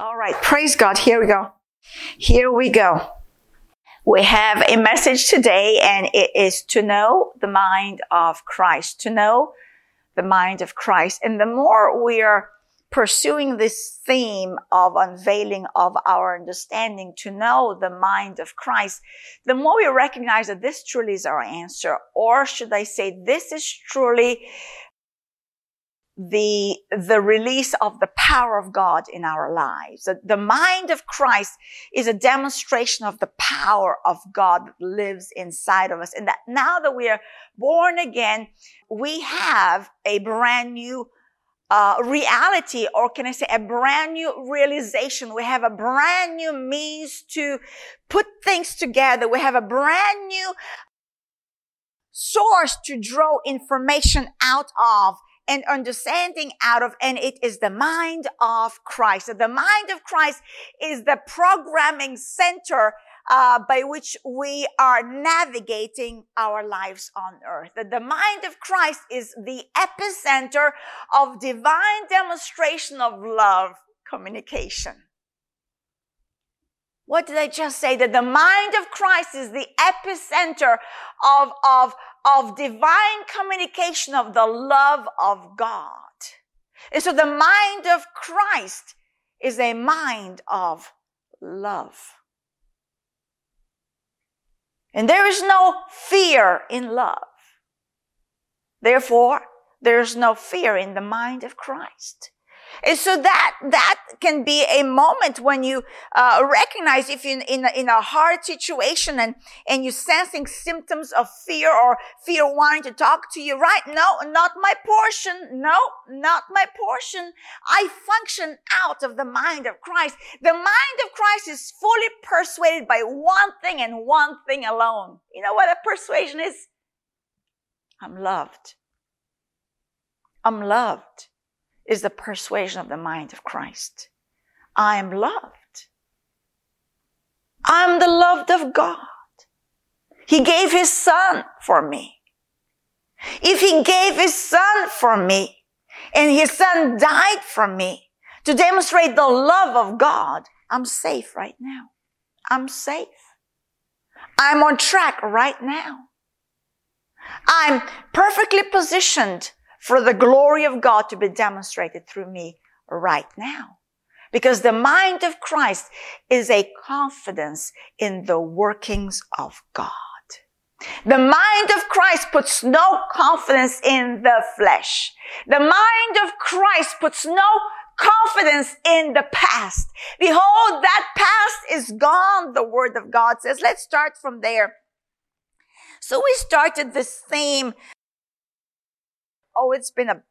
All right. Praise God. Here we go. Here we go. We have a message today and it is to know the mind of Christ, to know the mind of Christ. And the more we are pursuing this theme of unveiling of our understanding to know the mind of Christ, the more we recognize that this truly is our answer. Or should I say, this is truly the, the release of the power of God in our lives. The, mind of Christ is a demonstration of the power of God that lives inside of us. And that now that we are born again, we have a brand new uh, reality, or can I say a brand new realization? We have a brand new means to put things together. We have a brand new source to draw information out of and understanding out of, and it is the mind of Christ. So the mind of Christ is the programming center uh, by which we are navigating our lives on earth. That the mind of Christ is the epicenter of divine demonstration of love communication. What did I just say? That the mind of Christ is the epicenter of, of, of divine communication of the love of God. And so the mind of Christ is a mind of love. And there is no fear in love. Therefore, there is no fear in the mind of Christ. And so that, that can be a moment when you, uh, recognize if you're in, a, in a hard situation and, and you're sensing symptoms of fear or fear wanting to talk to you, right? No, not my portion. No, not my portion. I function out of the mind of Christ. The mind of Christ is fully persuaded by one thing and one thing alone. You know what a persuasion is? I'm loved. I'm loved is the persuasion of the mind of Christ. I am loved. I'm the loved of God. He gave his son for me. If he gave his son for me and his son died for me to demonstrate the love of God, I'm safe right now. I'm safe. I'm on track right now. I'm perfectly positioned for the glory of God to be demonstrated through me right now. Because the mind of Christ is a confidence in the workings of God. The mind of Christ puts no confidence in the flesh. The mind of Christ puts no confidence in the past. Behold, that past is gone, the word of God says. Let's start from there. So we started this theme oh, it's been a,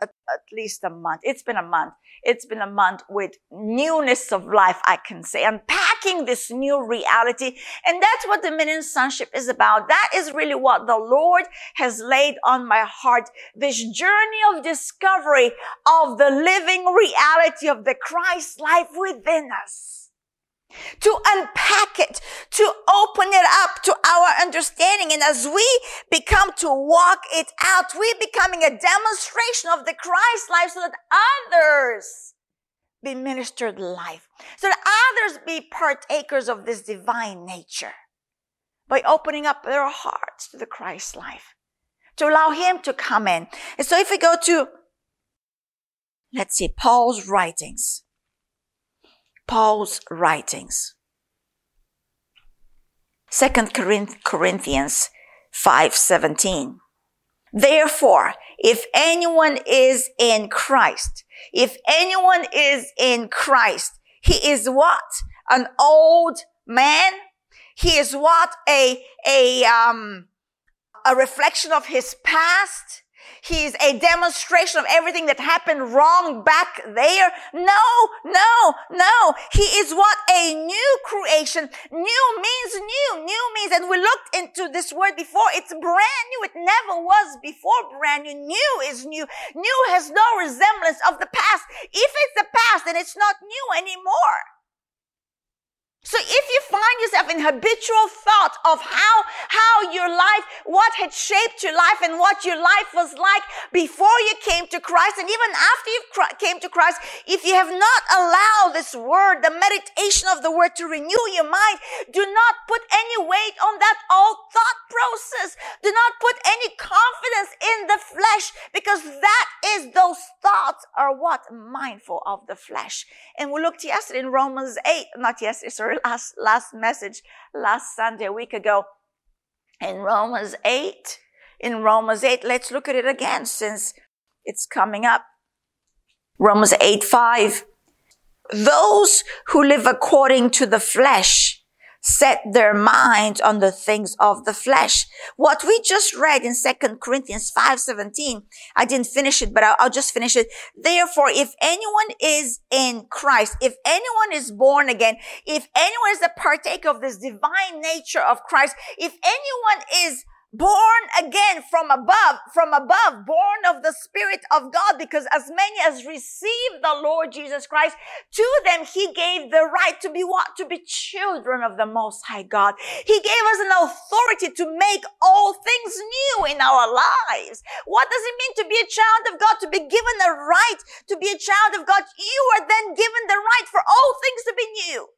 a, at least a month. It's been a month. It's been a month with newness of life, I can say, unpacking this new reality. And that's what the Dominion Sonship is about. That is really what the Lord has laid on my heart. This journey of discovery of the living reality of the Christ life within us to unpack it, to open it up to our understanding. And as we become to walk it out, we're becoming a demonstration of the Christ life so that others be ministered life, so that others be partakers of this divine nature by opening up their hearts to the Christ life, to allow Him to come in. And so if we go to, let's see, Paul's writings. Paul's writings. 2 Corinthians 5:17. Therefore, if anyone is in Christ, if anyone is in Christ, he is what? An old man. He is what? A, a, um, a reflection of his past. He's a demonstration of everything that happened wrong back there. No, no, no. He is what a new creation. New means new. New means, and we looked into this word before. It's brand new. It never was before brand new. New is new. New has no resemblance of the past. If it's the past, then it's not new anymore. So if you find yourself in habitual thought of how, how your life, what had shaped your life and what your life was like before you came to Christ and even after you came to Christ, if you have not allowed this word, the meditation of the word to renew your mind, do not put any weight on that old thought process. Do not put any confidence in the flesh because that is those thoughts are what mindful of the flesh. And we looked yesterday in Romans 8, not yesterday, sorry last, last message last Sunday, a week ago in Romans 8. In Romans 8, let's look at it again since it's coming up. Romans 8, 5. Those who live according to the flesh set their minds on the things of the flesh. What we just read in 2 Corinthians 5:17, I didn't finish it, but I'll, just finish it. Therefore, if anyone is in Christ, if anyone is born again, if anyone is a partaker of this divine nature of Christ, if anyone is born again from above, from above, born of the Spirit of God, because as many as received the Lord Jesus Christ, to them He gave the right to be what? To be children of the Most High God. He gave us an authority to make all things new in our lives. What does it mean to be a child of God? To be given the right to be a child of God. You are then given the right for all things to be new.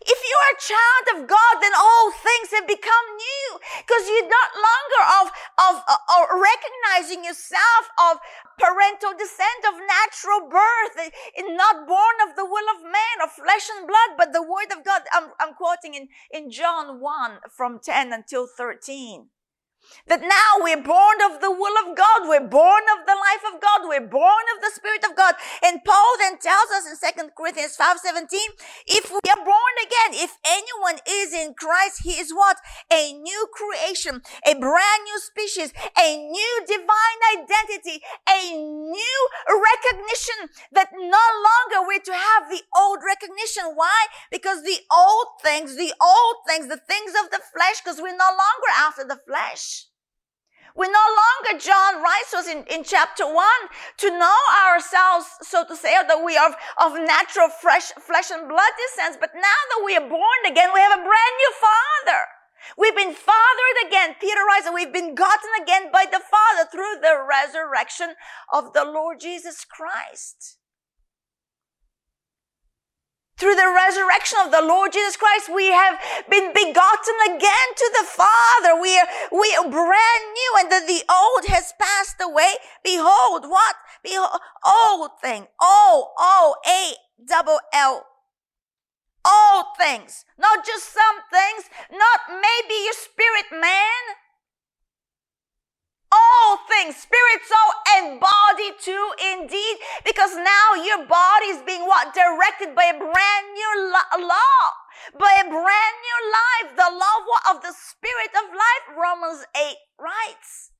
If you are a child of God, then all things have become new because you're not longer of, of, of, recognizing yourself of parental descent of natural birth, eh, in not born of the will of man, of flesh and blood, but the word of God. I'm, I'm quoting in, in John 1 from 10 until 13. That now we're born of the will of God. We're born of the life of God. We're born of the Spirit of God. And Paul then tells us in 2 Corinthians 5 17, if we are born again, if anyone is in Christ, he is what? A new creation, a brand new species, a new divine identity, a new recognition that no longer we're to have the old recognition. Why? Because the old things, the old things, the things of the flesh, because we're no longer after the flesh. We no longer, John writes us in, in chapter one, to know ourselves, so to say, that we are of natural fresh, flesh and blood descent. But now that we are born again, we have a brand new father. We've been fathered again. Peter writes that we've been gotten again by the Father through the resurrection of the Lord Jesus Christ. Through the resurrection of the Lord Jesus Christ, we have been begotten again to the Father. We are, we are brand new and that the old has passed away. Behold, what? Behold, old thing. O, O, A, double L. All things. Not just some things. Not maybe your spirit man all things, spirit, soul, and body too, indeed, because now your body is being what? Directed by a brand new law, by a brand new life, the law of the spirit of life, Romans 8 writes.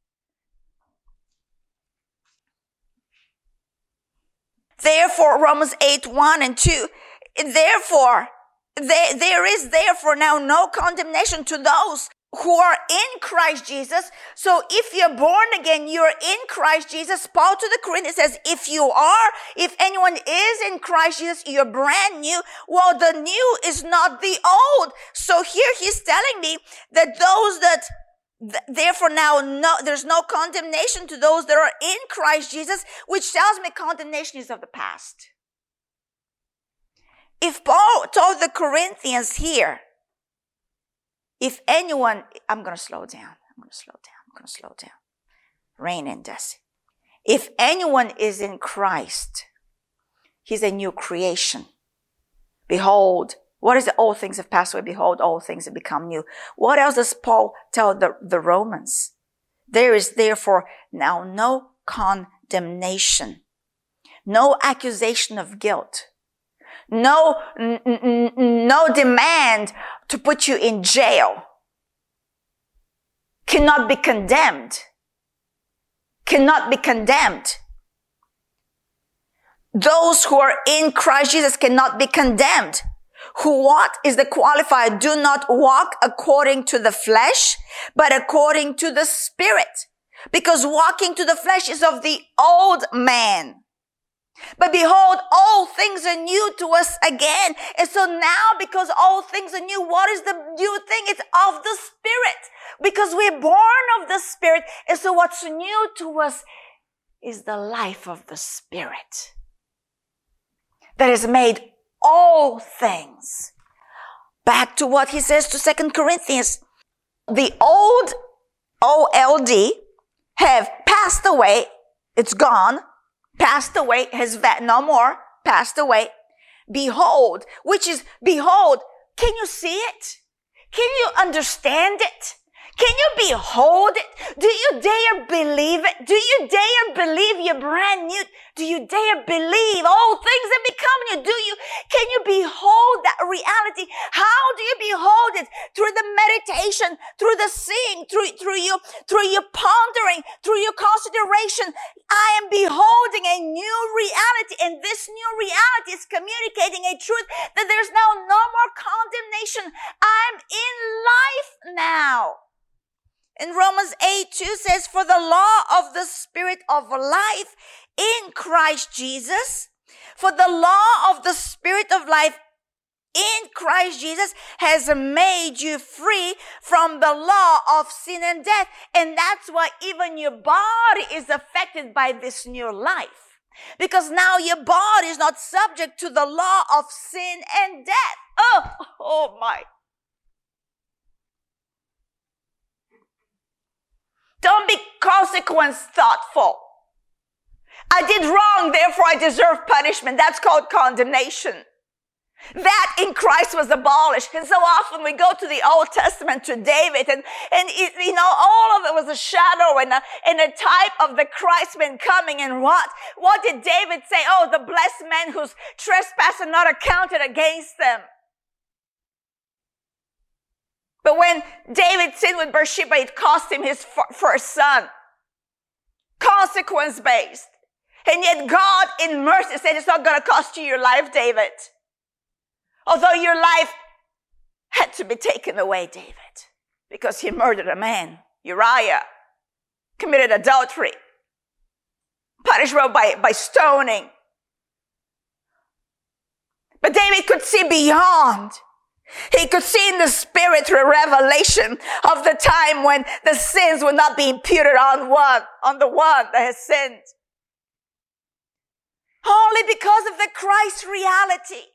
Therefore, Romans 8, 1 and 2, therefore, there, there is therefore now no condemnation to those who are in Christ Jesus. So if you're born again, you're in Christ Jesus. Paul to the Corinthians says, if you are, if anyone is in Christ Jesus, you're brand new. Well, the new is not the old. So here he's telling me that those that Therefore now no, there's no condemnation to those that are in Christ Jesus, which tells me condemnation is of the past. If Paul told the Corinthians here if anyone, I'm going to slow down. I'm going to slow down. I'm going to slow down. Rain and Deci. If anyone is in Christ, he's a new creation. Behold, what is the old things have passed away? Behold, all things have become new. What else does Paul tell the, the Romans? There is therefore now no condemnation, no accusation of guilt, no, n- n- no demand to put you in jail cannot be condemned. Cannot be condemned. Those who are in Christ Jesus cannot be condemned. Who what is the qualifier? Do not walk according to the flesh, but according to the spirit. Because walking to the flesh is of the old man. But behold, all things are new to us again. And so now, because all things are new, what is the new thing? It's of the Spirit. Because we're born of the Spirit. And so what's new to us is the life of the Spirit that has made all things. Back to what he says to Second Corinthians. The old OLD have passed away. It's gone passed away, has va- no more, passed away. Behold, which is, behold, can you see it? Can you understand it? Can you behold it? Do you dare believe it? Do you dare believe you're brand new? Do you dare believe all things that become new? Do you, can you behold that reality? How do you behold it? Through the meditation, through the seeing, through, through you, through your pondering, through your consideration. I am beholding a new reality and this new reality is communicating a truth that there's now no more condemnation. I'm in life now. In Romans 8 2 says, For the law of the Spirit of life in Christ Jesus, for the law of the Spirit of life in Christ Jesus has made you free from the law of sin and death. And that's why even your body is affected by this new life. Because now your body is not subject to the law of sin and death. Oh, oh my Don't be consequence thoughtful. I did wrong, therefore I deserve punishment. That's called condemnation. That in Christ was abolished. And so often we go to the Old Testament to David and, and it, you know, all of it was a shadow and a, and a type of the Christman coming. And what? What did David say? Oh, the blessed man whose trespass are not accounted against them. But when David sinned with Bathsheba, it cost him his first son. Consequence based. And yet God in mercy said, it's not going to cost you your life, David. Although your life had to be taken away, David, because he murdered a man, Uriah, committed adultery, punishable by, by stoning. But David could see beyond he could see in the spirit through revelation of the time when the sins would not be imputed on one, on the one that has sinned. Only because of the Christ reality.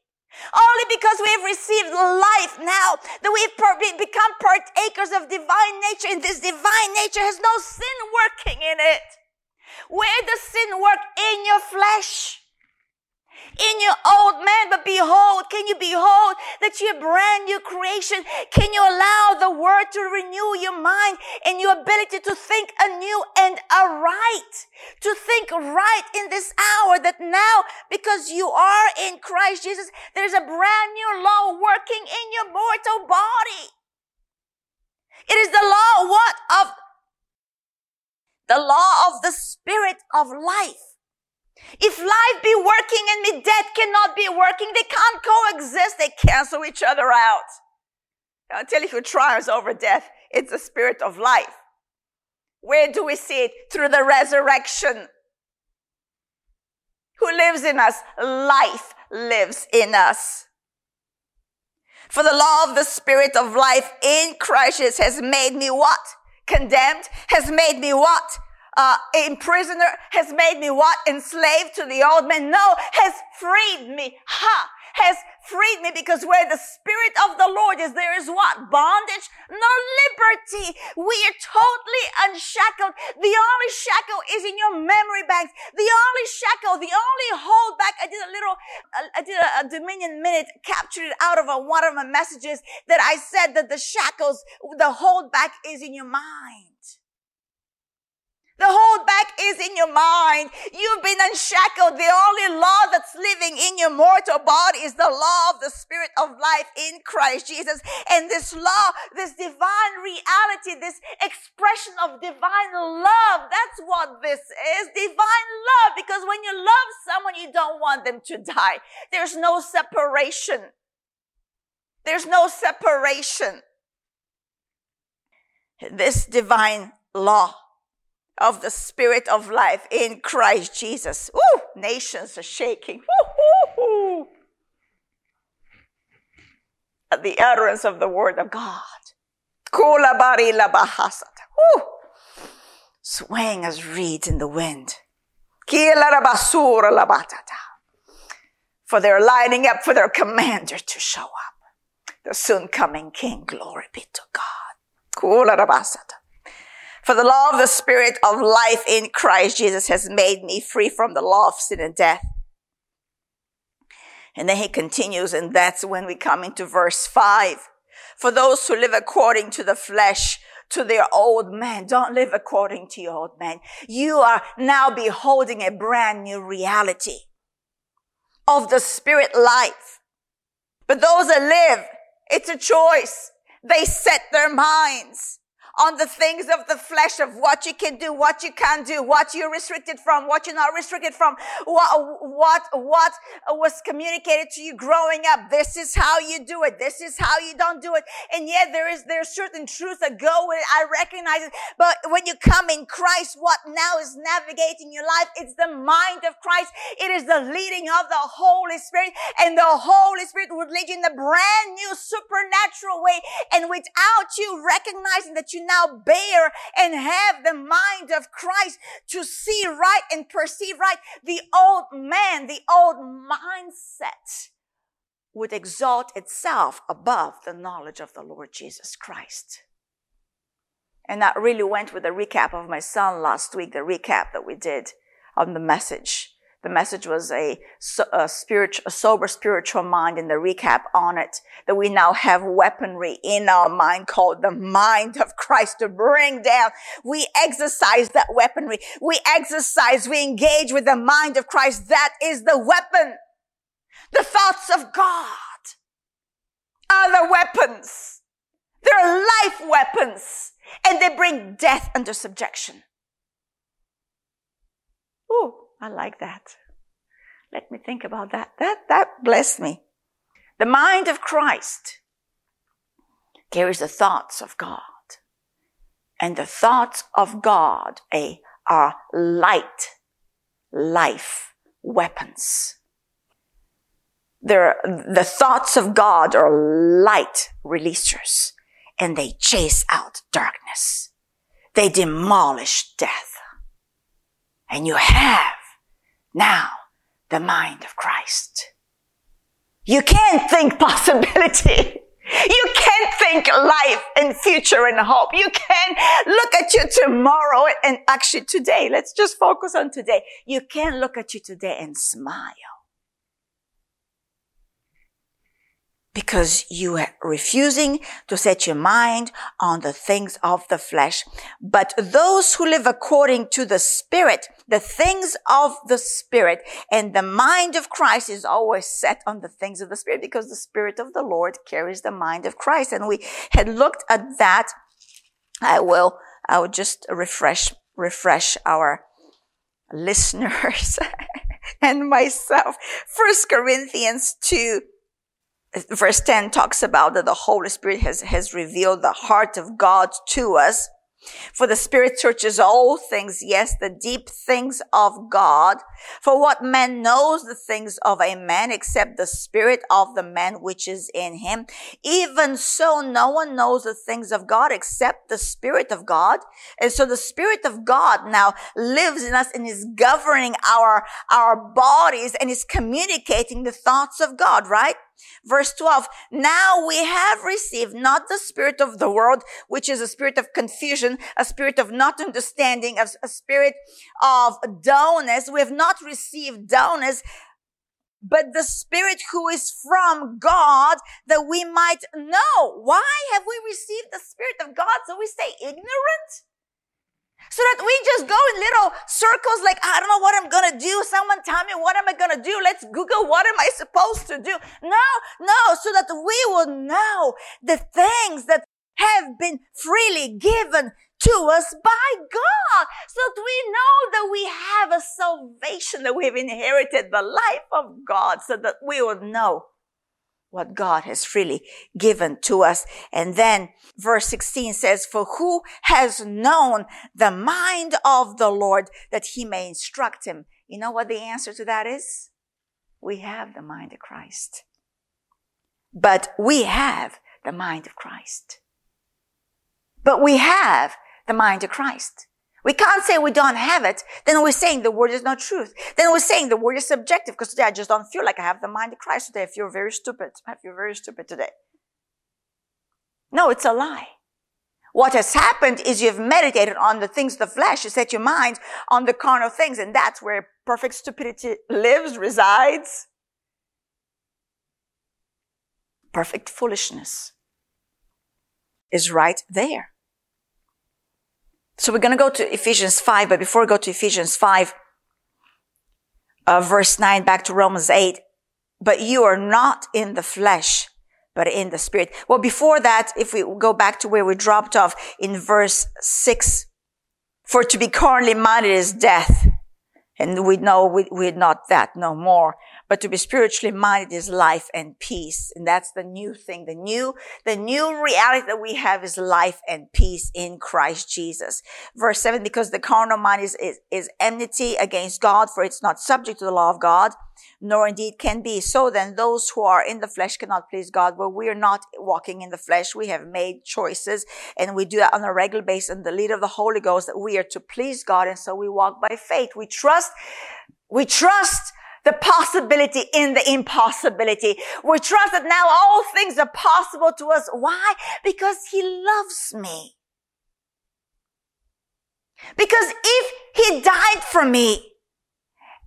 Only because we have received life now that we've become partakers of divine nature and this divine nature has no sin working in it. Where does sin work? In your flesh in your old man, but behold, can you behold that you're a brand new creation? Can you allow the word to renew your mind and your ability to think anew and aright? To think right in this hour that now, because you are in Christ Jesus, there's a brand new law working in your mortal body. It is the law what? Of the law of the spirit of life. If life be working death cannot be working, they can't coexist. They cancel each other out. Until if who triumphs over death, it's the spirit of life. Where do we see it? Through the resurrection. Who lives in us? Life lives in us. For the law of the spirit of life in Christ has made me what? Condemned? Has made me what? Uh, a prisoner has made me what? Enslaved to the old man? No, has freed me. Ha! Has freed me because where the Spirit of the Lord is, there is what? Bondage? No liberty. We are totally unshackled. The only shackle is in your memory banks. The only shackle, the only hold back. I did a little, I did a, a Dominion minute, captured it out of a, one of my messages that I said that the shackles, the hold back is in your mind. The hold back is in your mind. You've been unshackled. The only law that's living in your mortal body is the law of the spirit of life in Christ Jesus. And this law, this divine reality, this expression of divine love, that's what this is. Divine love. Because when you love someone, you don't want them to die. There's no separation. There's no separation. This divine law of the spirit of life in Christ Jesus. Woo! Nations are shaking. Woo-hoo-hoo. At the utterance of the word of God. Woo! Swaying as reeds in the wind. For they're lining up for their commander to show up. The soon coming king. Glory be to God. For the law of the spirit of life in Christ Jesus has made me free from the law of sin and death. And then he continues, and that's when we come into verse five. For those who live according to the flesh, to their old man, don't live according to your old man. You are now beholding a brand new reality of the spirit life. But those that live, it's a choice. They set their minds on the things of the flesh of what you can do, what you can't do, what you're restricted from, what you're not restricted from, what, what, what was communicated to you growing up. This is how you do it. This is how you don't do it. And yet there is, there's certain truths that go with it. I recognize it. But when you come in Christ, what now is navigating your life? It's the mind of Christ. It is the leading of the Holy Spirit and the Holy Spirit would lead you in a brand new supernatural way. And without you recognizing that you now bear and have the mind of Christ to see right and perceive right. The old man, the old mindset would exalt itself above the knowledge of the Lord Jesus Christ. And that really went with the recap of my son last week, the recap that we did on the message. The message was a, a spiritual, a sober spiritual mind and the recap on it that we now have weaponry in our mind called the mind of Christ to bring down. We exercise that weaponry. We exercise, we engage with the mind of Christ. That is the weapon. The thoughts of God are the weapons. They're life weapons and they bring death under subjection. Ooh. I like that. Let me think about that. That, that blessed me. The mind of Christ carries the thoughts of God. And the thoughts of God a, are light, life weapons. They're, the thoughts of God are light releasers and they chase out darkness. They demolish death. And you have now, the mind of Christ. You can't think possibility. You can't think life and future and hope. You can't look at you tomorrow and actually today. Let's just focus on today. You can't look at you today and smile. Because you are refusing to set your mind on the things of the flesh. But those who live according to the spirit, the things of the spirit and the mind of Christ is always set on the things of the spirit because the spirit of the Lord carries the mind of Christ. And we had looked at that. I will, I will just refresh, refresh our listeners and myself. First Corinthians 2 verse 10 talks about that the Holy Spirit has, has revealed the heart of God to us. For the Spirit searches all things, yes, the deep things of God. For what man knows the things of a man except the Spirit of the man which is in him? Even so, no one knows the things of God except the Spirit of God. And so the Spirit of God now lives in us and is governing our, our bodies and is communicating the thoughts of God, right? Verse 12, now we have received not the spirit of the world, which is a spirit of confusion, a spirit of not understanding, a, a spirit of dullness. We have not received dullness, but the spirit who is from God that we might know. Why have we received the spirit of God? So we stay ignorant? So that we just go in little circles like, ah, I don't know what I'm going to do. Someone tell me what am I going to do? Let's Google what am I supposed to do? No, no, so that we will know the things that have been freely given to us by God. So that we know that we have a salvation, that we've inherited the life of God so that we will know what God has freely given to us. And then verse 16 says, for who has known the mind of the Lord that he may instruct him? You know what the answer to that is? We have the mind of Christ. But we have the mind of Christ. But we have the mind of Christ. We can't say we don't have it. Then we're saying the word is not truth. Then we're saying the word is subjective because today I just don't feel like I have the mind of Christ today. I feel very stupid. I feel very stupid today. No, it's a lie. What has happened is you've meditated on the things of the flesh. You set your mind on the carnal things and that's where perfect stupidity lives, resides. Perfect foolishness is right there. So we're going to go to Ephesians 5, but before we go to Ephesians 5, uh, verse 9, back to Romans 8, but you are not in the flesh, but in the spirit. Well, before that, if we go back to where we dropped off in verse 6, for to be carnally minded is death. And we know we, we're not that no more but to be spiritually minded is life and peace. And that's the new thing. The new, the new reality that we have is life and peace in Christ Jesus. Verse seven, because the carnal mind is, is, is enmity against God, for it's not subject to the law of God, nor indeed can be. So then those who are in the flesh cannot please God. But we are not walking in the flesh. We have made choices and we do that on a regular basis and the lead of the Holy Ghost that we are to please God. And so we walk by faith. We trust, we trust the possibility in the impossibility. We trust that now all things are possible to us. Why? Because he loves me. Because if he died for me,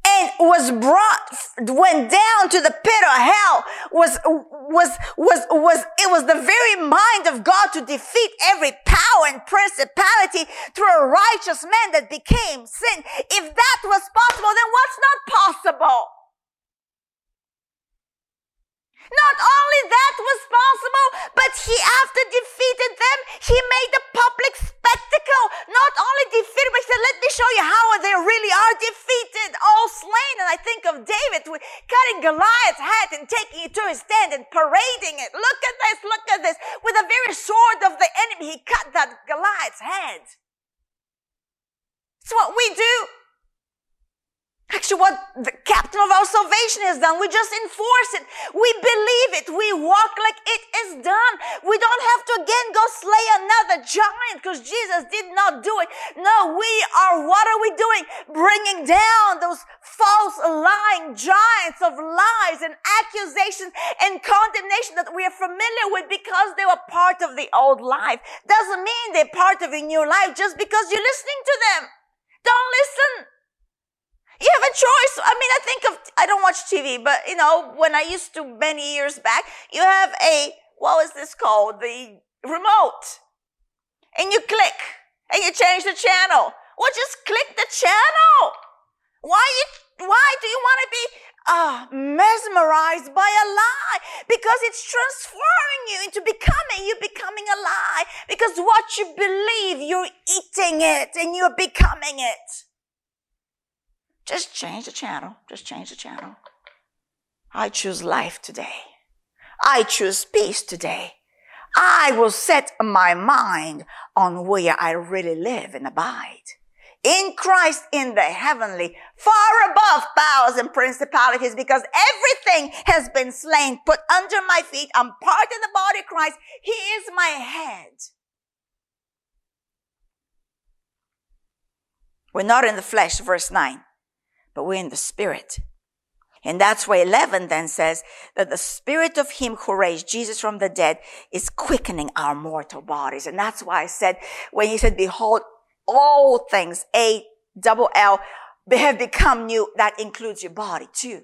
and was brought, went down to the pit of hell, was, was, was, was, it was the very mind of God to defeat every power and principality through a righteous man that became sin. If that was possible, then what's not possible? Not only that was possible, but he, after defeated them, he made a public spectacle. Not only defeated, but he said, let me show you how they really are defeated, all slain. And I think of David cutting Goliath's head and taking it to his stand and parading it. Look at this, look at this. With the very sword of the enemy, he cut that Goliath's head. It's what we do. Actually, what the captain of our salvation has done, we just enforce it. We believe it. We walk like it is done. We don't have to again go slay another giant because Jesus did not do it. No, we are, what are we doing? Bringing down those false lying giants of lies and accusations and condemnation that we are familiar with because they were part of the old life. Doesn't mean they're part of a new life just because you're listening to them. Don't listen. You have a choice. I mean, I think of, I don't watch TV, but you know, when I used to many years back, you have a, what was this called? The remote. And you click and you change the channel. Well, just click the channel. Why you, why do you want to be uh, mesmerized by a lie? Because it's transforming you into becoming, you becoming a lie. Because what you believe, you're eating it and you're becoming it. Just change the channel. Just change the channel. I choose life today. I choose peace today. I will set my mind on where I really live and abide. In Christ in the heavenly, far above powers and principalities, because everything has been slain, put under my feet. I'm part of the body of Christ. He is my head. We're not in the flesh, verse 9 but we're in the spirit. And that's why 11 then says that the spirit of him who raised Jesus from the dead is quickening our mortal bodies. And that's why I said, when he said, behold, all things, A, double L, have become new. That includes your body too.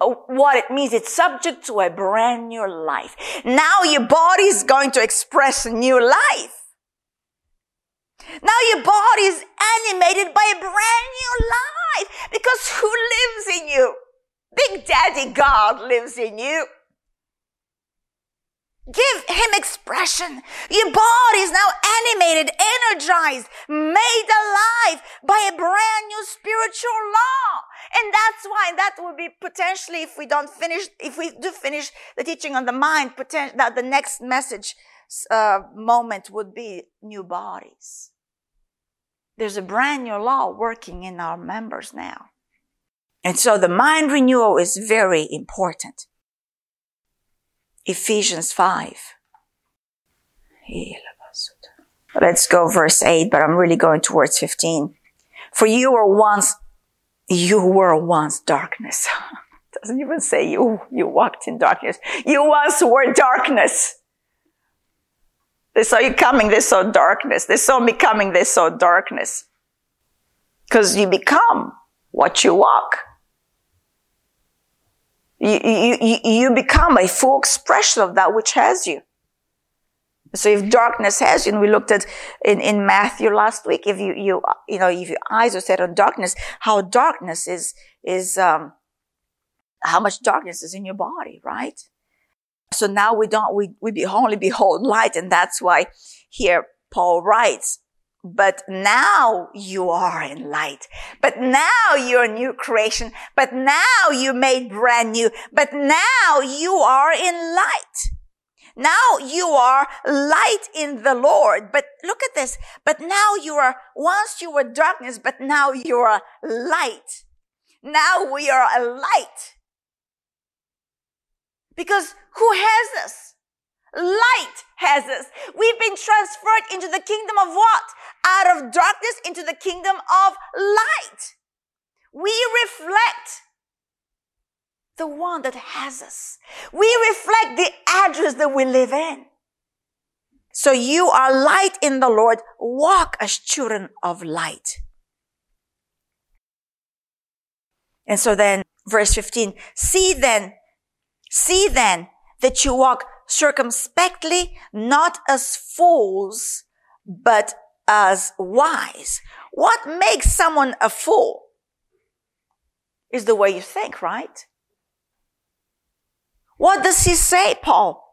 Oh, what it means, it's subject to a brand new life. Now your body is going to express new life. Now your body is animated by a brand new life because who lives in you? Big Daddy God lives in you. Give him expression. Your body is now animated, energized, made alive by a brand new spiritual law. And that's why that would be potentially, if we don't finish, if we do finish the teaching on the mind, potential, that the next message uh, moment would be new bodies. There's a brand new law working in our members now. And so the mind renewal is very important. Ephesians 5. Let's go verse 8, but I'm really going towards 15. For you were once, you were once darkness. Doesn't even say you, you walked in darkness. You once were darkness. They saw you coming, they saw darkness. They saw me coming, they saw darkness. Cause you become what you walk. You, you, you become a full expression of that which has you. So if darkness has you, and we looked at in, in Matthew last week, if you, you, you know, if your eyes are set on darkness, how darkness is, is, um, how much darkness is in your body, right? So now we don't, we, we only behold light. And that's why here Paul writes, but now you are in light. But now you're a new creation. But now you're made brand new. But now you are in light. Now you are light in the Lord. But look at this. But now you are, once you were darkness, but now you are light. Now we are a light. Because who has us? Light has us. We've been transferred into the kingdom of what? Out of darkness into the kingdom of light. We reflect the one that has us. We reflect the address that we live in. So you are light in the Lord. Walk as children of light. And so then, verse 15, see then, see then that you walk circumspectly, not as fools, but as wise. What makes someone a fool? Is the way you think, right? What does he say, Paul?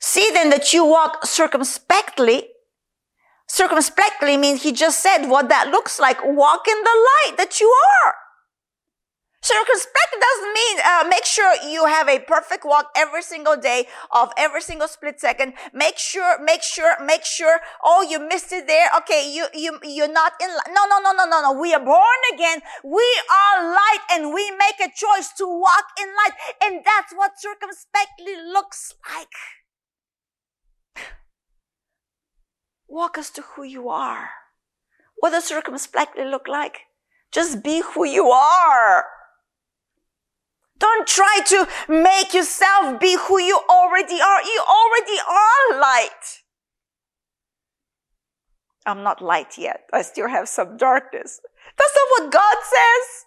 See then that you walk circumspectly. Circumspectly means he just said what that looks like. Walk in the light that you are. Circumspect doesn't mean uh, make sure you have a perfect walk every single day of every single split second. Make sure, make sure, make sure. Oh, you missed it there. Okay, you you you're not in. No, no, no, no, no, no. We are born again. We are light, and we make a choice to walk in light, and that's what circumspectly looks like. Walk us to who you are. What does circumspectly look like? Just be who you are. Don't try to make yourself be who you already are. You already are light. I'm not light yet. I still have some darkness. That's not what God says.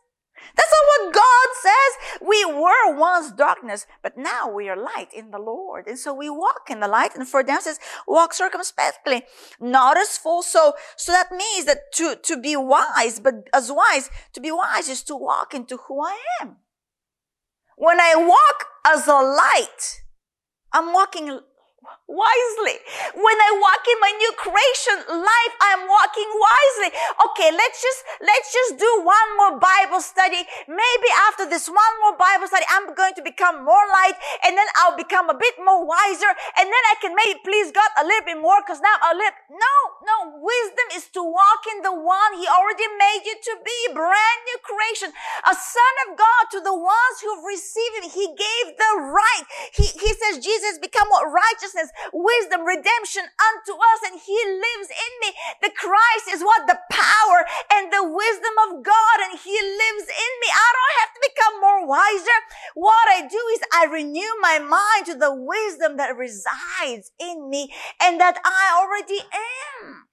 That's not what God says. We were once darkness, but now we are light in the Lord. And so we walk in the light. And for them says, walk circumspectly, not as full. So, so that means that to, to be wise, but as wise, to be wise is to walk into who I am. When I walk as a light, I'm walking wisely. When I walk in my new creation life, I'm walking wisely. Okay, let's just, let's just do one more Bible study. Maybe after this one more Bible study, I'm going to become more light and then I'll become a bit more wiser and then I can maybe please God a little bit more because now I'll live. No, no, wisdom is to walk in the one He already made you to be, brand new creation, a son of God to the ones who've received Him. He gave the right. He, he says Jesus become what righteousness wisdom, redemption unto us, and He lives in me. The Christ is what? The power and the wisdom of God, and He lives in me. I don't have to become more wiser. What I do is I renew my mind to the wisdom that resides in me and that I already am.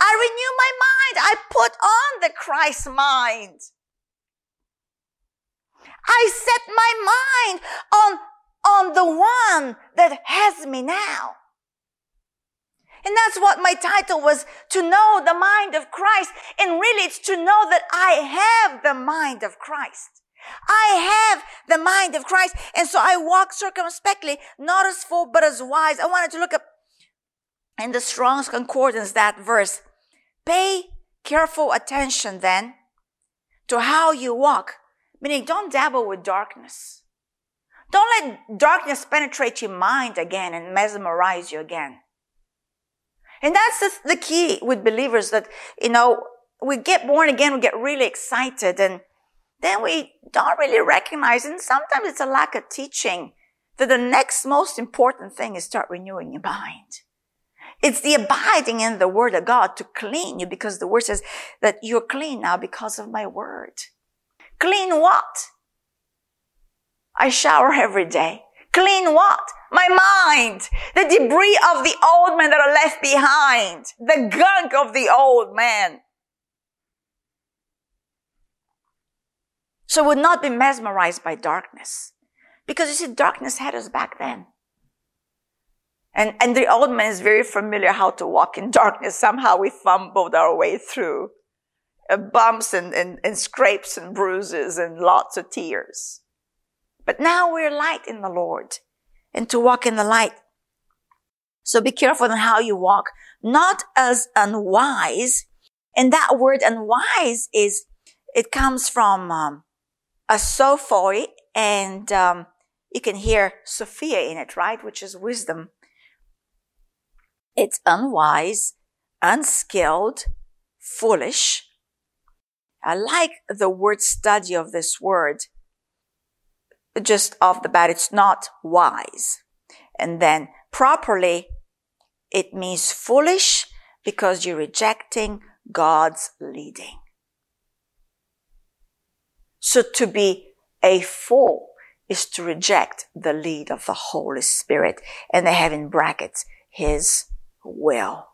I renew my mind. I put on the Christ mind. I set my mind on on the one that has me now. And that's what my title was to know the mind of Christ. And really it's to know that I have the mind of Christ. I have the mind of Christ. And so I walk circumspectly, not as fool, but as wise. I wanted to look up in the Strong's Concordance that verse. Pay careful attention then to how you walk. Meaning, don't dabble with darkness. Don't let darkness penetrate your mind again and mesmerize you again. And that's the, key with believers that, you know, we get born again, we get really excited, and then we don't really recognize, and sometimes it's a lack of teaching, that the next most important thing is start renewing your mind. It's the abiding in the word of God to clean you because the word says that you're clean now because of my word. Clean what? I shower every day. Clean what? My mind. The debris of the old man that are left behind. The gunk of the old man. So would not be mesmerized by darkness. Because you see, darkness had us back then. And, and the old man is very familiar how to walk in darkness. Somehow we fumbled our way through uh, bumps and, and, and scrapes and bruises and lots of tears. But now we're light in the Lord and to walk in the light. So be careful in how you walk, not as unwise. And that word unwise is, it comes from, um, a sophoi and, um, you can hear Sophia in it, right? Which is wisdom. It's unwise, unskilled, foolish. I like the word study of this word. Just off the bat, it's not wise. And then properly, it means foolish because you're rejecting God's leading. So to be a fool is to reject the lead of the Holy Spirit. And they have in brackets, His will.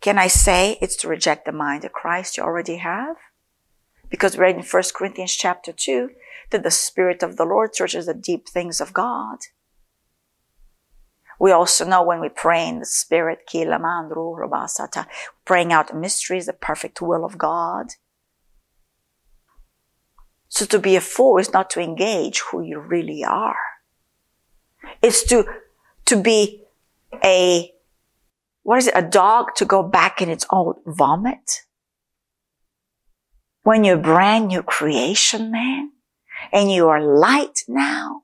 Can I say it's to reject the mind of Christ you already have? Because we read in 1 Corinthians chapter 2 that the Spirit of the Lord searches the deep things of God. We also know when we pray in the Spirit, praying out mysteries, the perfect will of God. So to be a fool is not to engage who you really are. It's to, to be a what is it, a dog to go back in its old vomit? When you're brand new creation, man, and you are light now,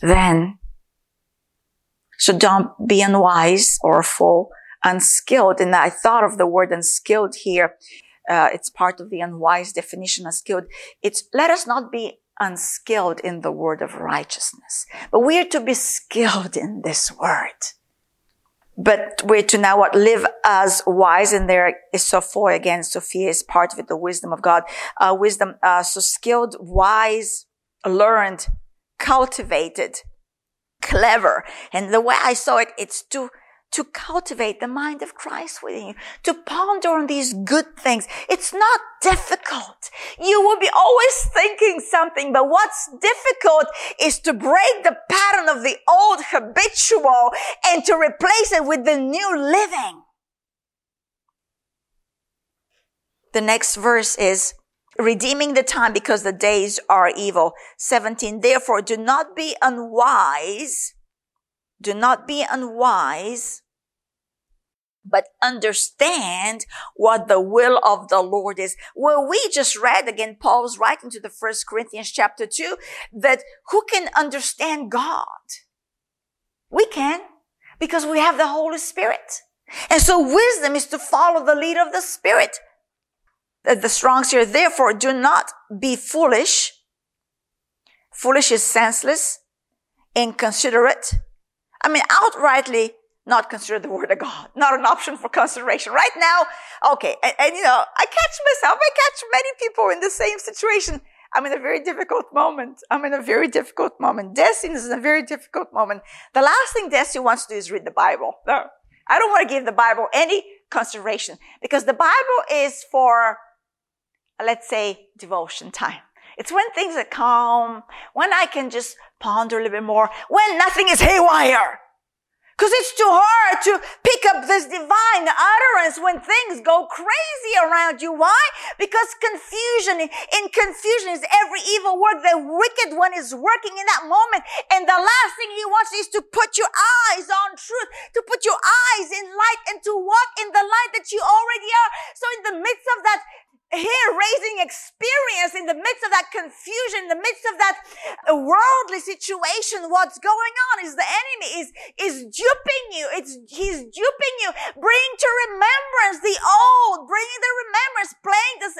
then, so don't be unwise or fool, unskilled. And I thought of the word unskilled here. Uh, it's part of the unwise definition of skilled. It's let us not be unskilled in the word of righteousness, but we are to be skilled in this word but we're to now what live as wise and there is sophoi again sophia is part of it the wisdom of god. Uh, wisdom uh, so skilled wise learned cultivated clever. And the way i saw it it's to to cultivate the mind of Christ within you, to ponder on these good things. It's not difficult. You will be always thinking something, but what's difficult is to break the pattern of the old habitual and to replace it with the new living. The next verse is, redeeming the time because the days are evil. 17. Therefore, do not be unwise. Do not be unwise but understand what the will of the Lord is. Well, we just read again, Paul's writing to the first Corinthians chapter two, that who can understand God? We can, because we have the Holy Spirit. And so wisdom is to follow the lead of the Spirit. The Strong's here, therefore, do not be foolish. Foolish is senseless, inconsiderate. I mean, outrightly not consider the word of God, not an option for consideration. Right now, okay, and, and, you know, I catch myself, I catch many people in the same situation. I'm in a very difficult moment. I'm in a very difficult moment. Destiny is in a very difficult moment. The last thing Destiny wants to do is read the Bible. No, I don't want to give the Bible any consideration because the Bible is for, let's say, devotion time. It's when things are calm, when I can just ponder a little bit more, when nothing is haywire. Because it's too hard to pick up this divine utterance when things go crazy around you. Why? Because confusion, in confusion is every evil work. The wicked one is working in that moment. And the last thing he wants is to put your eyes on truth, to put your eyes in light and to walk in the light that you already are. So in the midst of that hair raising experience in the midst of that confusion, in the midst of that uh, worldly situation. What's going on is the enemy is, is duping you. It's, he's duping you. Bring to remembrance the old, bringing the remembrance, playing this,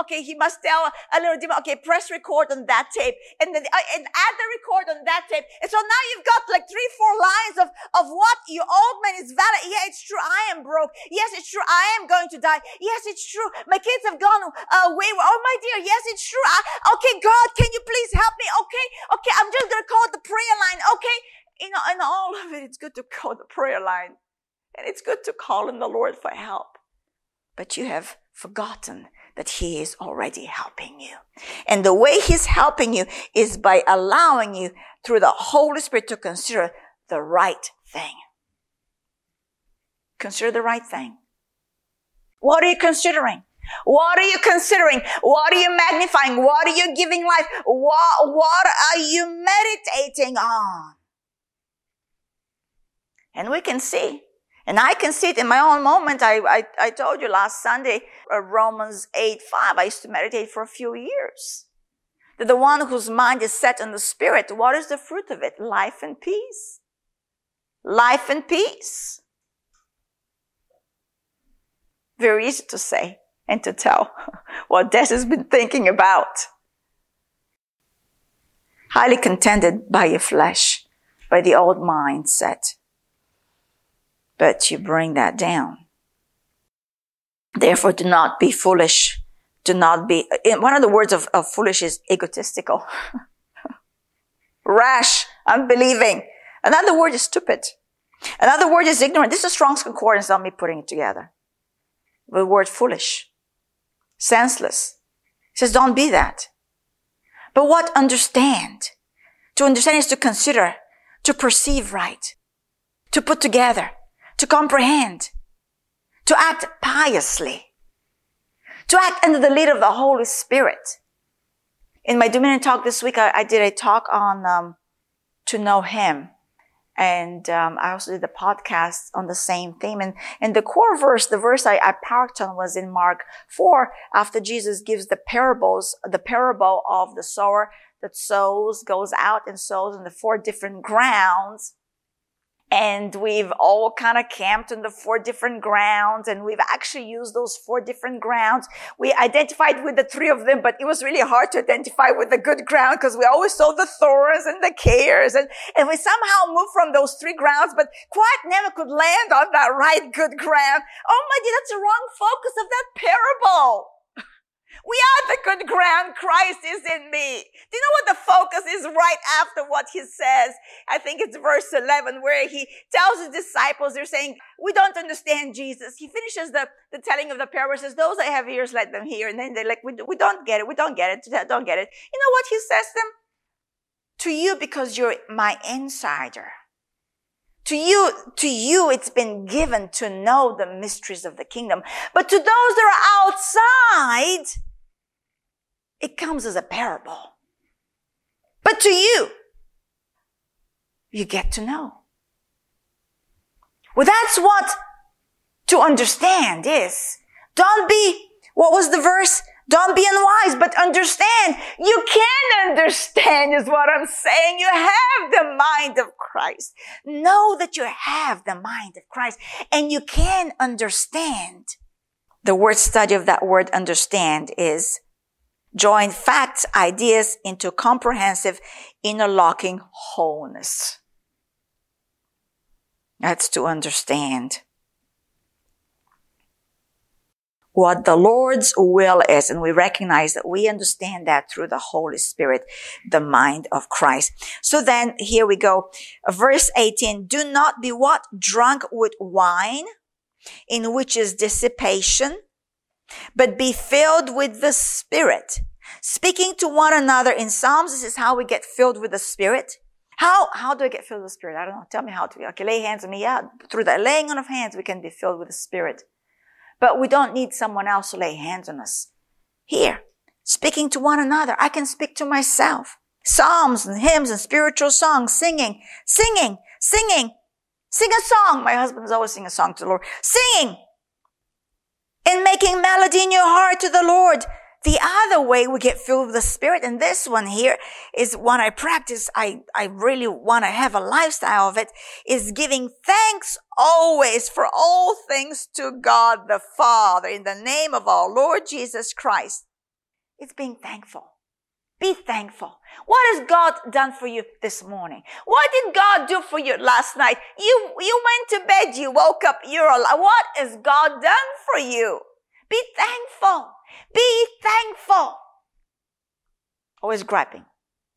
okay, he must tell a little demon, okay, press record on that tape and then, uh, and add the record on that tape. And so now you've got like three, four lines of, of what your old man is valid. Yeah, it's true. I am broke. Yes, it's true. I am going to die. Yes, it's true. My kids have gone away. Oh, my dear. Yes, it's true. I, okay, God, can you please help me? Okay. Okay. I'm just going to call the prayer line. Okay. You know, and all of it, it's good to call the prayer line and it's good to call on the Lord for help. But you have forgotten that He is already helping you. And the way He's helping you is by allowing you through the Holy Spirit to consider the right thing. Consider the right thing. What are you considering? What are you considering? What are you magnifying? What are you giving life? What, what are you meditating on? And we can see, and I can see it in my own moment. I, I, I told you last Sunday, uh, Romans 8, 5, I used to meditate for a few years. That the one whose mind is set on the spirit, what is the fruit of it? Life and peace. Life and peace. Very easy to say and to tell what Des has been thinking about. Highly contended by your flesh, by the old mindset. But you bring that down. Therefore, do not be foolish. Do not be, one of the words of, of foolish is egotistical. Rash, unbelieving. Another word is stupid. Another word is ignorant. This is Strong's Concordance on me putting it together. The word foolish senseless. Says, don't be that. But what understand? To understand is to consider, to perceive right, to put together, to comprehend, to act piously, to act under the lead of the Holy Spirit. In my Dominion talk this week, I, I did a talk on um, to know Him. And um, I also did the podcast on the same theme. And, and the core verse, the verse I, I parked on was in Mark 4, after Jesus gives the parables, the parable of the sower that sows, goes out and sows in the four different grounds and we've all kind of camped on the four different grounds and we've actually used those four different grounds. We identified with the three of them, but it was really hard to identify with the good ground because we always saw the thorns and the cares and, and we somehow moved from those three grounds, but quite never could land on that right good ground. Oh my dear, that's the wrong focus of that parable. We are the good ground. Christ is in me. Do you know what the focus is right after what he says? I think it's verse 11 where he tells his disciples, they're saying, we don't understand Jesus. He finishes the, the telling of the parable, says, those that have ears, let them hear. And then they're like, we, we don't get it. We don't get it. Don't get it. You know what he says to them? To you, because you're my insider. To you, to you, it's been given to know the mysteries of the kingdom. But to those that are outside, it comes as a parable. But to you, you get to know. Well, that's what to understand is. Don't be, what was the verse? Don't be unwise, but understand. You can understand is what I'm saying. You have the mind of Christ. Know that you have the mind of Christ and you can understand. The word study of that word understand is join facts, ideas into comprehensive, interlocking wholeness. That's to understand what the Lord's will is. And we recognize that we understand that through the Holy Spirit, the mind of Christ. So then here we go. Verse 18. Do not be what? Drunk with wine, in which is dissipation but be filled with the Spirit. Speaking to one another in Psalms, this is how we get filled with the Spirit. How, how do I get filled with the Spirit? I don't know. Tell me how to. Okay, lay hands on me. Yeah, through the laying on of hands, we can be filled with the Spirit. But we don't need someone else to lay hands on us. Here, speaking to one another, I can speak to myself. Psalms and hymns and spiritual songs, singing, singing, singing. Sing a song. My husband's always singing a song to the Lord. Singing and making melody in your heart to the Lord. The other way we get filled with the Spirit, and this one here is one I practice. I, I really want to have a lifestyle of it, is giving thanks always for all things to God the Father in the name of our Lord Jesus Christ. It's being thankful. Be thankful. What has God done for you this morning? What did God do for you last night? You, you went to bed, you woke up, you're alive. What has God done for you? Be thankful. Be thankful. Always griping.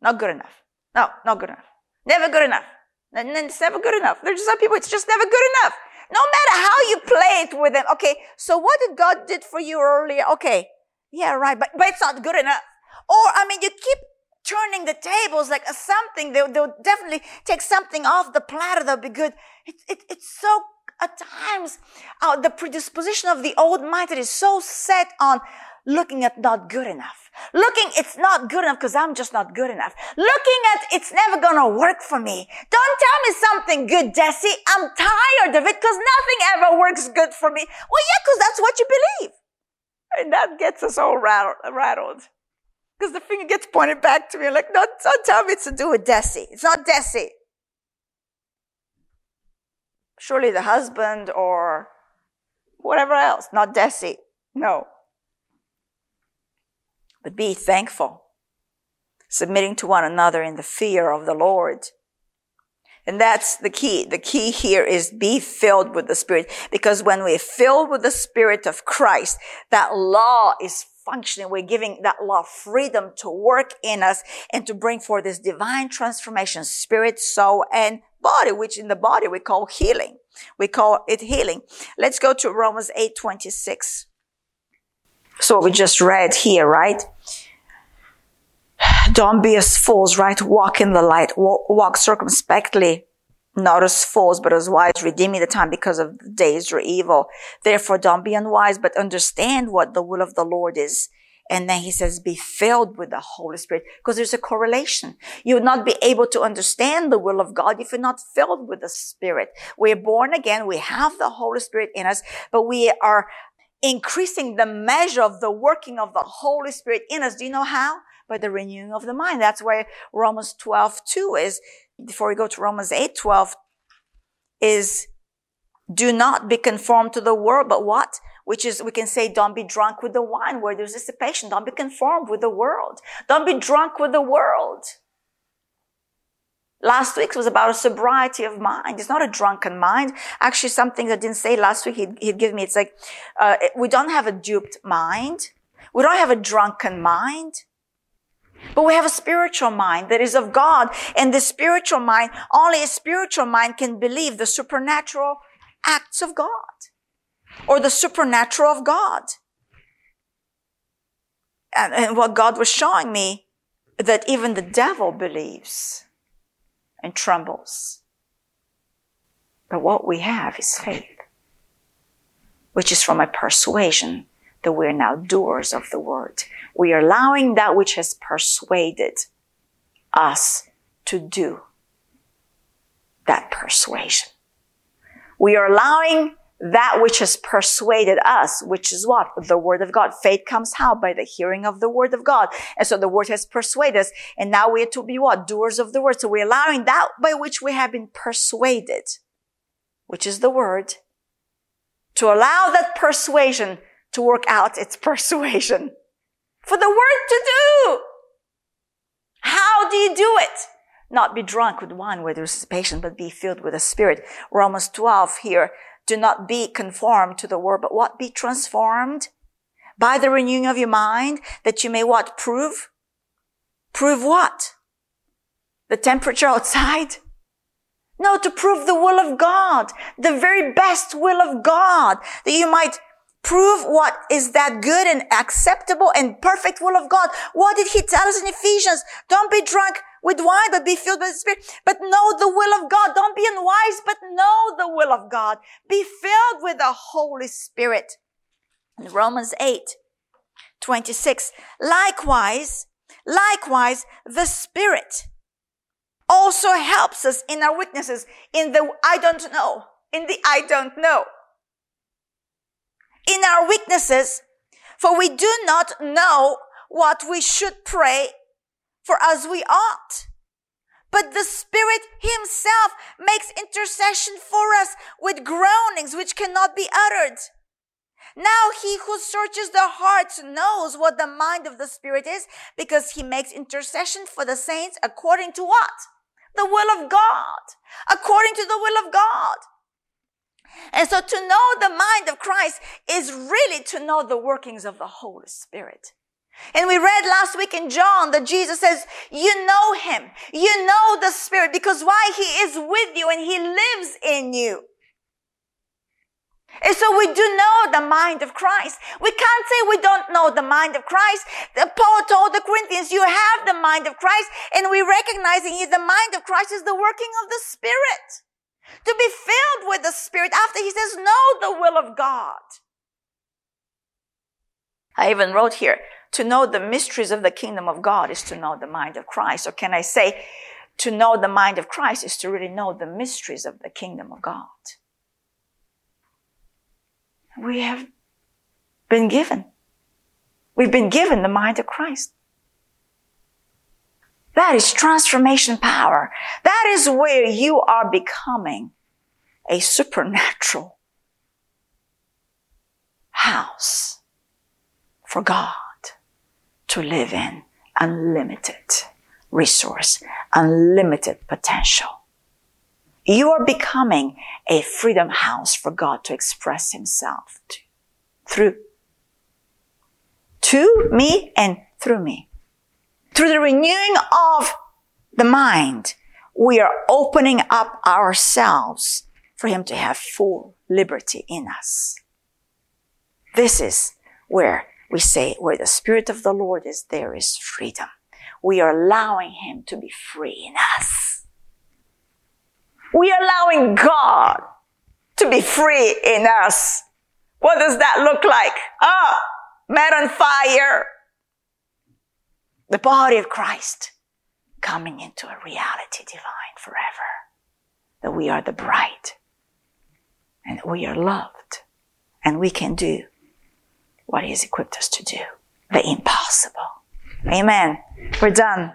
Not good enough. No, not good enough. Never good enough. And then it's never good enough. There's just some people, it's just never good enough. No matter how you play it with them. Okay, so what did God did for you earlier? Okay, yeah, right, but, but it's not good enough. Or, I mean, you keep turning the tables like something, they'll, they'll definitely take something off the platter that'll be good. It, it, it's so, at times, uh, the predisposition of the old mind is so set on looking at not good enough. Looking, it's not good enough because I'm just not good enough. Looking at, it's never gonna work for me. Don't tell me something good, Deci. I'm tired of it because nothing ever works good for me. Well, yeah, because that's what you believe. And that gets us all rattled. Because the finger gets pointed back to me. like, no, don't tell me it's to do with Deci. It's not Deci. Surely the husband or whatever else, not Deci. No. But be thankful, submitting to one another in the fear of the Lord. And that's the key. The key here is be filled with the Spirit. Because when we're filled with the Spirit of Christ, that law is functioning. We're giving that law freedom to work in us and to bring forth this divine transformation, spirit, soul, and body, which in the body we call healing. We call it healing. Let's go to Romans 8, 26. So we just read here, right? Don't be as fools, right? Walk in the light. Walk, walk circumspectly, not as fools, but as wise, redeeming the time because of the days are evil. Therefore, don't be unwise, but understand what the will of the Lord is. And then he says, be filled with the Holy Spirit because there's a correlation. You would not be able to understand the will of God if you're not filled with the Spirit. We're born again. We have the Holy Spirit in us, but we are increasing the measure of the working of the Holy Spirit in us. Do you know how? By the renewing of the mind. That's why Romans 12, 2 is, before we go to Romans 8, 12, is do not be conformed to the world, but what? Which is, we can say, don't be drunk with the wine where there's dissipation. Don't be conformed with the world. Don't be drunk with the world. Last week was about a sobriety of mind. It's not a drunken mind. Actually, something I didn't say last week, he'd, he'd give me, it's like, uh, we don't have a duped mind. We don't have a drunken mind. But we have a spiritual mind that is of God. And the spiritual mind, only a spiritual mind can believe the supernatural acts of God or the supernatural of God. And, and what God was showing me that even the devil believes and trembles. But what we have is faith, which is from a persuasion that we're now doers of the word. We are allowing that which has persuaded us to do that persuasion. We are allowing that which has persuaded us, which is what? The word of God. Faith comes how? By the hearing of the word of God. And so the word has persuaded us. And now we are to be what? Doers of the word. So we're allowing that by which we have been persuaded, which is the word, to allow that persuasion to work out its persuasion for the work to do. How do you do it? Not be drunk with wine where there's patience, but be filled with the spirit. Romans 12 here. Do not be conformed to the world, but what? Be transformed by the renewing of your mind that you may what? Prove? Prove what? The temperature outside? No, to prove the will of God, the very best will of God, that you might prove what is that good and acceptable and perfect will of God. What did he tell us in Ephesians? Don't be drunk with wine, but be filled with the Spirit. But know the will of God. Don't be unwise, but know the will of God. Be filled with the Holy Spirit. In Romans 8, 26. Likewise, likewise, the Spirit also helps us in our weaknesses, in the I don't know, in the I don't know. In our weaknesses, for we do not know what we should pray for as we ought. But the Spirit Himself makes intercession for us with groanings which cannot be uttered. Now he who searches the hearts knows what the mind of the Spirit is because he makes intercession for the saints according to what? The will of God. According to the will of God. And so to know the mind of Christ is really to know the workings of the Holy Spirit. And we read last week in John that Jesus says, you know him. You know the Spirit because why? He is with you and he lives in you. And so we do know the mind of Christ. We can't say we don't know the mind of Christ. The Paul told the Corinthians, you have the mind of Christ and we recognizing is the mind of Christ is the working of the Spirit. To be filled with the Spirit after he says, know the will of God. I even wrote here, to know the mysteries of the kingdom of God is to know the mind of Christ. Or can I say, to know the mind of Christ is to really know the mysteries of the kingdom of God. We have been given. We've been given the mind of Christ. That is transformation power. That is where you are becoming a supernatural house for God to live in unlimited resource, unlimited potential. You are becoming a freedom house for God to express himself to, through, to me and through me. Through the renewing of the mind, we are opening up ourselves for him to have full liberty in us. This is where we say, where the Spirit of the Lord is, there is freedom. We are allowing Him to be free in us. We are allowing God to be free in us. What does that look like? Ah, oh, met on fire. The body of Christ coming into a reality divine forever. That we are the bride and we are loved and we can do what He has equipped us to do. The impossible. Amen. We're done.